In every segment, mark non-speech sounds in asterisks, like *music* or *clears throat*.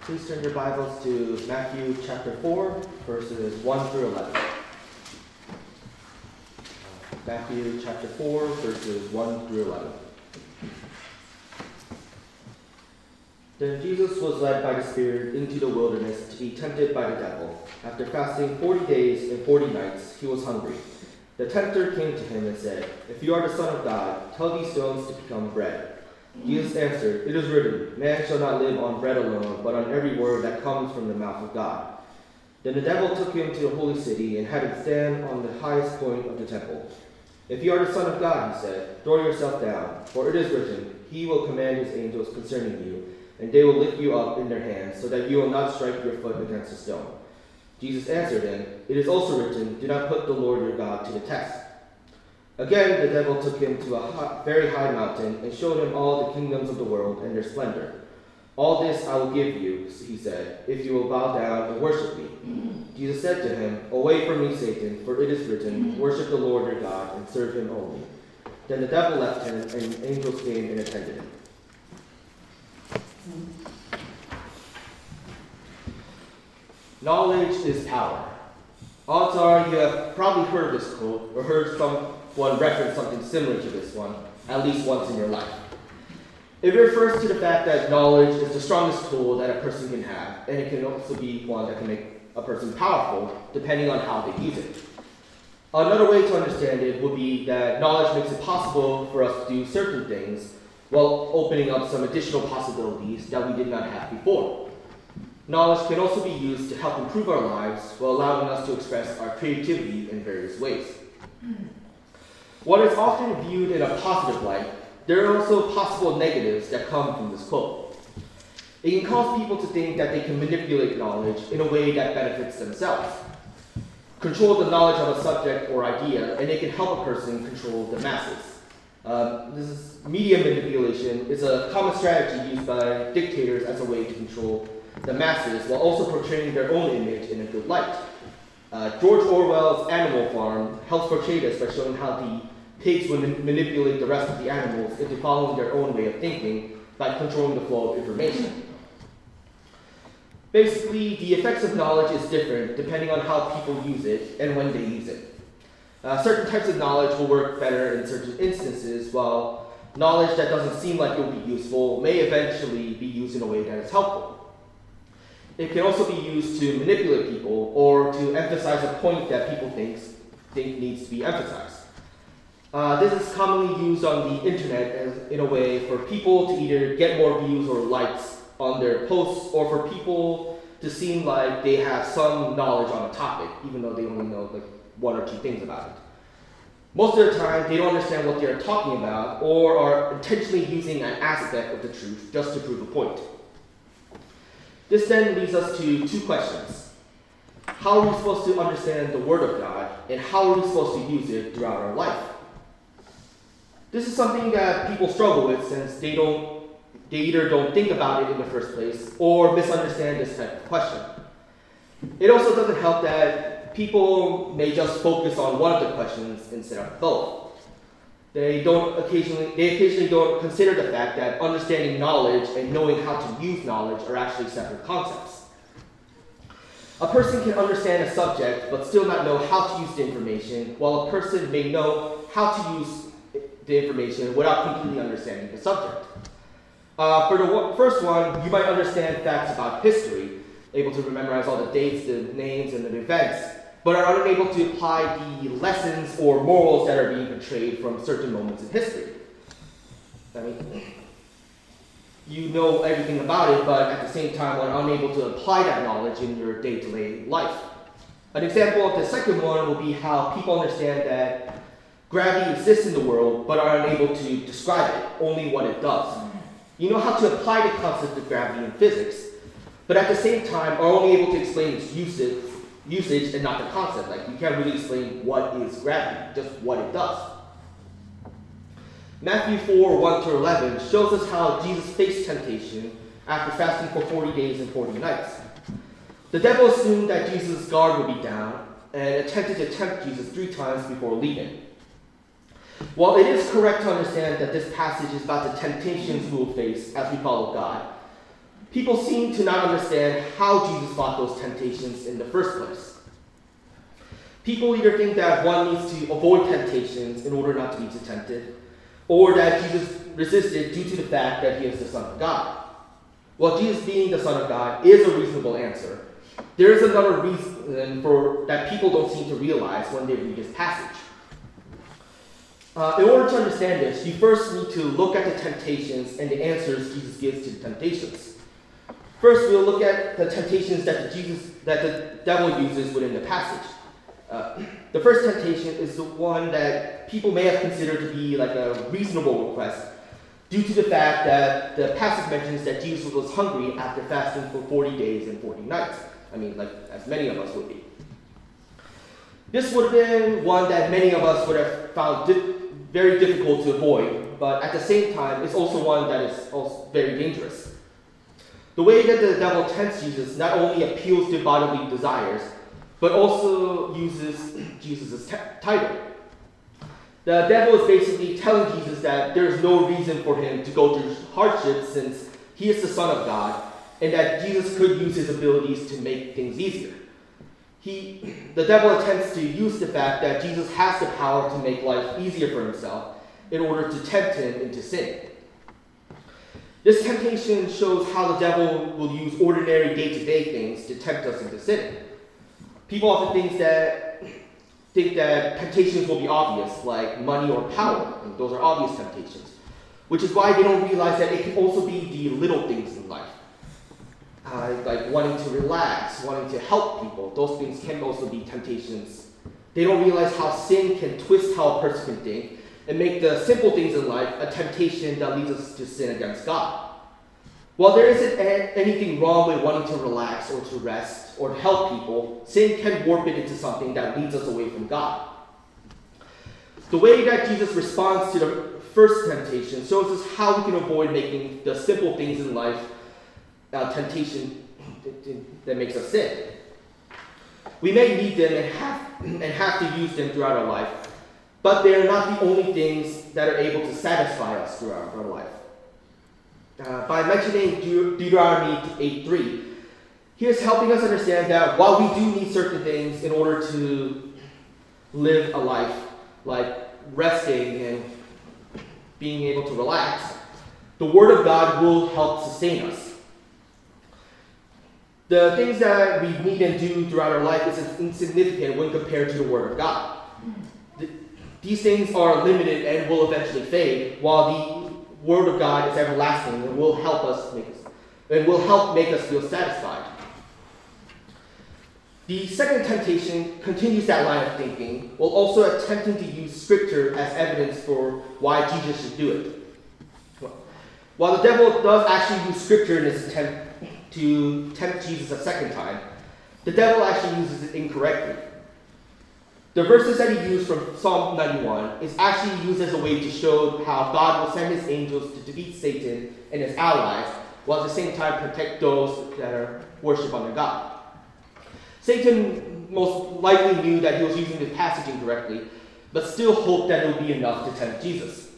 Please turn your Bibles to Matthew chapter 4, verses 1 through 11. Uh, Matthew chapter 4, verses 1 through 11. Then Jesus was led by the Spirit into the wilderness to be tempted by the devil. After fasting forty days and forty nights, he was hungry. The tempter came to him and said, If you are the Son of God, tell these stones to become bread. Jesus answered, It is written, Man shall not live on bread alone, but on every word that comes from the mouth of God. Then the devil took him to the holy city and had him stand on the highest point of the temple. If you are the Son of God, he said, throw yourself down, for it is written, He will command His angels concerning you, and they will lift you up in their hands, so that you will not strike your foot against a stone. Jesus answered him, It is also written, Do not put the Lord your God to the test. Again, the devil took him to a high, very high mountain and showed him all the kingdoms of the world and their splendor. All this I will give you, he said, if you will bow down and worship me. Jesus said to him, Away from me, Satan, for it is written, Worship the Lord your God and serve him only. Then the devil left him, and angels came and attended him. Knowledge is power. Odds are you have probably heard this quote or heard someone reference something similar to this one at least once in your life. It refers to the fact that knowledge is the strongest tool that a person can have, and it can also be one that can make a person powerful depending on how they use it. Another way to understand it would be that knowledge makes it possible for us to do certain things while opening up some additional possibilities that we did not have before. Knowledge can also be used to help improve our lives while allowing us to express our creativity in various ways. What is often viewed in a positive light, there are also possible negatives that come from this quote. It can cause people to think that they can manipulate knowledge in a way that benefits themselves, control the knowledge of a subject or idea, and it can help a person control the masses. Uh, this is media manipulation is a common strategy used by dictators as a way to control the masses while also portraying their own image in a good light. Uh, George Orwell's Animal Farm helps portray this by showing how the pigs would manipulate the rest of the animals into following their own way of thinking by controlling the flow of information. Basically, the effects of knowledge is different depending on how people use it and when they use it. Uh, certain types of knowledge will work better in certain instances, while knowledge that doesn't seem like it will be useful may eventually be used in a way that is helpful. It can also be used to manipulate people or to emphasize a point that people think, think needs to be emphasized. Uh, this is commonly used on the internet as, in a way for people to either get more views or likes on their posts or for people to seem like they have some knowledge on a topic, even though they only know like one or two things about it. Most of the time, they don't understand what they are talking about or are intentionally using an aspect of the truth just to prove a point. This then leads us to two questions. How are we supposed to understand the Word of God, and how are we supposed to use it throughout our life? This is something that people struggle with since they don't they either don't think about it in the first place or misunderstand this type of question. It also doesn't help that people may just focus on one of the questions instead of both. They don't occasionally they occasionally don't consider the fact that understanding knowledge and knowing how to use knowledge are actually separate concepts. A person can understand a subject but still not know how to use the information, while a person may know how to use the information without completely understanding the subject. Uh, for the first one, you might understand facts about history, able to memorize all the dates, the names, and the events but are unable to apply the lessons or morals that are being portrayed from certain moments in history. I mean, you know everything about it, but at the same time are unable to apply that knowledge in your day to day life. An example of the second one will be how people understand that gravity exists in the world, but are unable to describe it, only what it does. You know how to apply the concept of gravity in physics, but at the same time are only able to explain its usage usage and not the concept. Like, you can't really explain what is gravity, just what it does. Matthew 4 1 to 11 shows us how Jesus faced temptation after fasting for 40 days and 40 nights. The devil assumed that Jesus' guard would be down and attempted to tempt Jesus three times before leaving. While it is correct to understand that this passage is about the temptations we will face as we follow God, people seem to not understand how Jesus fought those temptations in the first place. People either think that one needs to avoid temptations in order not to be tempted, or that Jesus resisted due to the fact that he is the Son of God. Well, Jesus being the Son of God is a reasonable answer. There is another reason for that people don't seem to realize when they read this passage. Uh, in order to understand this, you first need to look at the temptations and the answers Jesus gives to the temptations. First, we'll look at the temptations that the, Jesus, that the devil uses within the passage. Uh, *clears throat* the first temptation is the one that people may have considered to be like a reasonable request due to the fact that the passage mentions that Jesus was hungry after fasting for 40 days and 40 nights. I mean, like as many of us would be. This would have been one that many of us would have found di- very difficult to avoid, but at the same time, it's also one that is also very dangerous. The way that the devil tempts Jesus not only appeals to bodily desires, but also uses Jesus' t- title. The devil is basically telling Jesus that there is no reason for him to go through hardship since he is the Son of God, and that Jesus could use his abilities to make things easier. He, the devil attempts to use the fact that Jesus has the power to make life easier for himself in order to tempt him into sin. This temptation shows how the devil will use ordinary day to day things to tempt us into sin. People often think that think that temptations will be obvious, like money or power, and those are obvious temptations. Which is why they don't realize that it can also be the little things in life. Uh, like wanting to relax, wanting to help people. Those things can also be temptations. They don't realize how sin can twist how a person can think and make the simple things in life a temptation that leads us to sin against God. While there isn't anything wrong with wanting to relax or to rest or to help people, sin can warp it into something that leads us away from God. The way that Jesus responds to the first temptation shows us how we can avoid making the simple things in life uh, temptation that makes us sin. We may need them and have, and have to use them throughout our life, but they are not the only things that are able to satisfy us throughout our life. Uh, by mentioning De- Deuteronomy 8.3, he is helping us understand that while we do need certain things in order to live a life, like resting and being able to relax, the Word of God will help sustain us. The things that we need and do throughout our life is insignificant when compared to the Word of God. The, these things are limited and will eventually fade, while the Word of God is everlasting and will help us make us, and will help make us feel satisfied. The second temptation continues that line of thinking, while also attempting to use Scripture as evidence for why Jesus should do it. While the devil does actually use Scripture in his attempt to tempt Jesus a second time, the devil actually uses it incorrectly. The verses that he used from Psalm 91 is actually used as a way to show how God will send his angels to defeat Satan and his allies, while at the same time protect those that are worship under God. Satan most likely knew that he was using this passage incorrectly, but still hoped that it would be enough to tempt Jesus.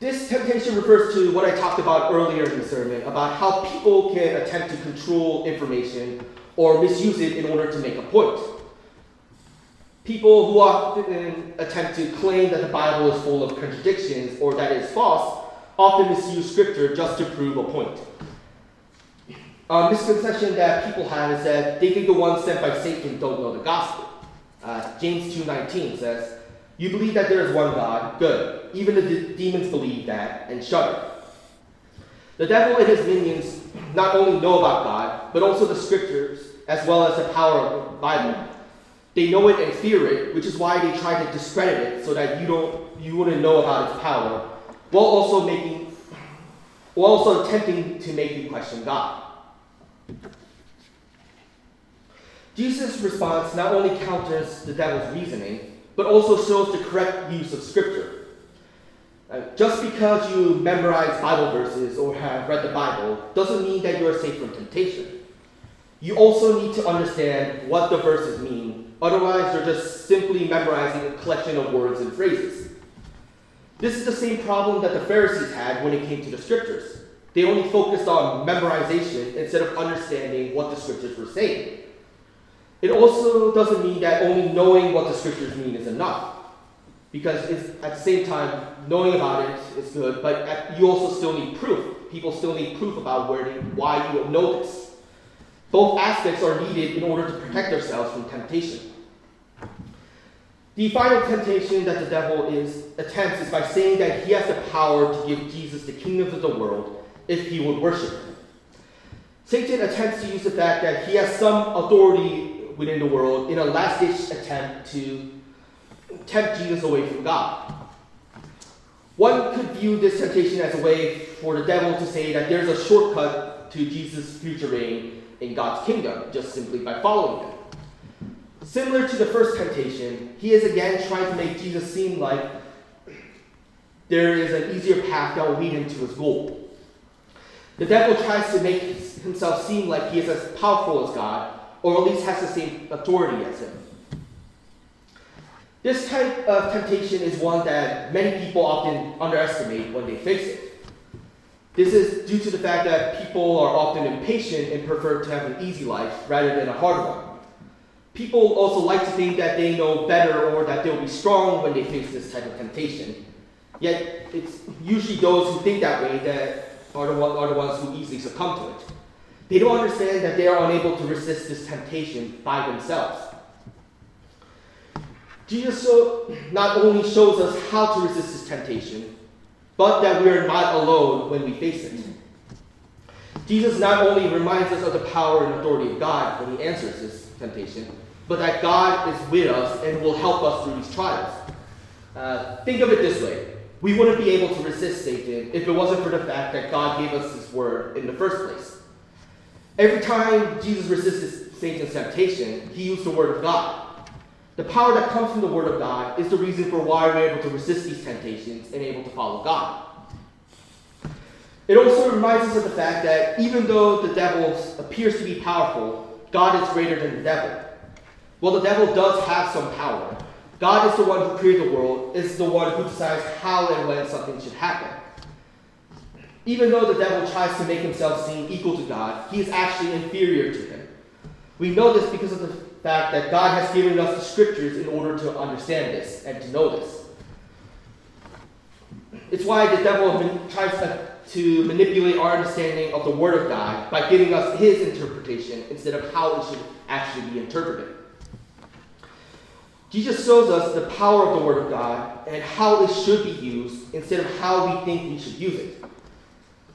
This temptation refers to what I talked about earlier in the sermon about how people can attempt to control information or misuse it in order to make a point. People who often attempt to claim that the Bible is full of contradictions or that it is false often misuse scripture just to prove a point. A misconception that people have is that they think the ones sent by Satan don't know the gospel. Uh, James 2.19 says, You believe that there is one God, good. Even the de- demons believe that and shudder. The devil and his minions not only know about God, but also the scriptures, as well as the power of the Bible. They know it and fear it, which is why they try to discredit it so that you don't you wouldn't know about its power, while also making while also attempting to make you question God. Jesus' response not only counters the devil's reasoning, but also shows the correct use of Scripture. Uh, just because you memorize Bible verses or have read the Bible doesn't mean that you are safe from temptation. You also need to understand what the verses mean, otherwise, you're just simply memorizing a collection of words and phrases. This is the same problem that the Pharisees had when it came to the Scriptures. They only focused on memorization instead of understanding what the scriptures were saying. It also doesn't mean that only knowing what the scriptures mean is enough. Because at the same time, knowing about it is good, but you also still need proof. People still need proof about where they, why you know this. Both aspects are needed in order to protect ourselves from temptation. The final temptation that the devil is attempts is by saying that he has the power to give Jesus the kingdoms of the world if he would worship him. Satan attempts to use the fact that he has some authority within the world in a last ditch attempt to tempt Jesus away from God. One could view this temptation as a way for the devil to say that there's a shortcut to Jesus' future reign in God's kingdom, just simply by following him. Similar to the first temptation, he is again trying to make Jesus seem like there is an easier path that will lead him to his goal. The devil tries to make himself seem like he is as powerful as God, or at least has the same authority as him. This type of temptation is one that many people often underestimate when they face it. This is due to the fact that people are often impatient and prefer to have an easy life rather than a hard one. People also like to think that they know better or that they'll be strong when they face this type of temptation. Yet, it's usually those who think that way that are the, are the ones who easily succumb to it. They don't understand that they are unable to resist this temptation by themselves. Jesus so, not only shows us how to resist this temptation, but that we are not alone when we face it. Jesus not only reminds us of the power and authority of God when he answers this temptation, but that God is with us and will help us through these trials. Uh, think of it this way we wouldn't be able to resist Satan if it wasn't for the fact that God gave us his word in the first place. Every time Jesus resisted Satan's temptation, he used the word of God. The power that comes from the word of God is the reason for why we're able to resist these temptations and able to follow God. It also reminds us of the fact that even though the devil appears to be powerful, God is greater than the devil. Well, the devil does have some power. God is the one who created the world, is the one who decides how and when something should happen. Even though the devil tries to make himself seem equal to God, he is actually inferior to him. We know this because of the fact that God has given us the scriptures in order to understand this and to know this. It's why the devil tries to, to manipulate our understanding of the Word of God by giving us his interpretation instead of how it should actually be interpreted. Jesus shows us the power of the Word of God and how it should be used instead of how we think we should use it.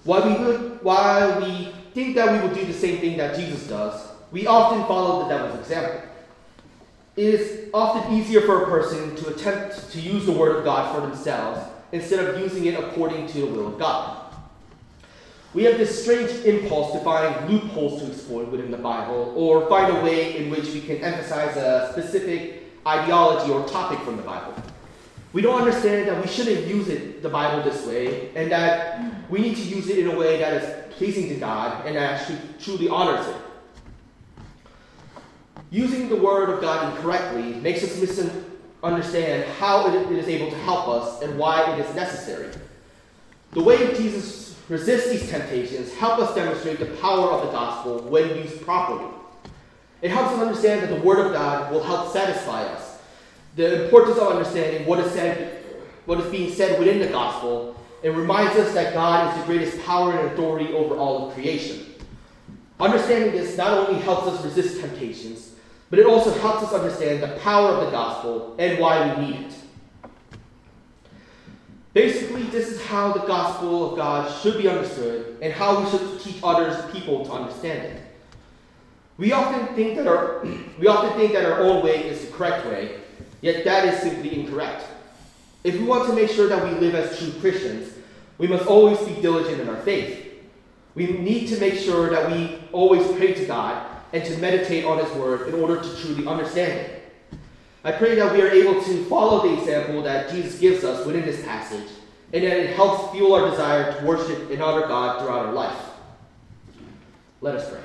While we, would, while we think that we will do the same thing that Jesus does, we often follow the devil's example. It is often easier for a person to attempt to use the Word of God for themselves instead of using it according to the will of God. We have this strange impulse to find loopholes to exploit within the Bible or find a way in which we can emphasize a specific ideology or topic from the Bible. We don't understand that we shouldn't use it, the Bible this way, and that we need to use it in a way that is pleasing to God and that actually truly honors it. Using the Word of God incorrectly makes us misunderstand how it is able to help us and why it is necessary. The way Jesus resists these temptations help us demonstrate the power of the gospel when used properly. It helps us understand that the Word of God will help satisfy us. The importance of understanding what is said, what is being said within the gospel, it reminds us that God is the greatest power and authority over all of creation. Understanding this not only helps us resist temptations, but it also helps us understand the power of the gospel and why we need it. Basically, this is how the gospel of God should be understood and how we should teach others people to understand it. We often think that our *clears throat* we often think that our own way is the correct way, yet that is simply incorrect. If we want to make sure that we live as true Christians, we must always be diligent in our faith. We need to make sure that we always pray to God and to meditate on His Word in order to truly understand it. I pray that we are able to follow the example that Jesus gives us within this passage, and that it helps fuel our desire to worship and honor God throughout our life. Let us pray.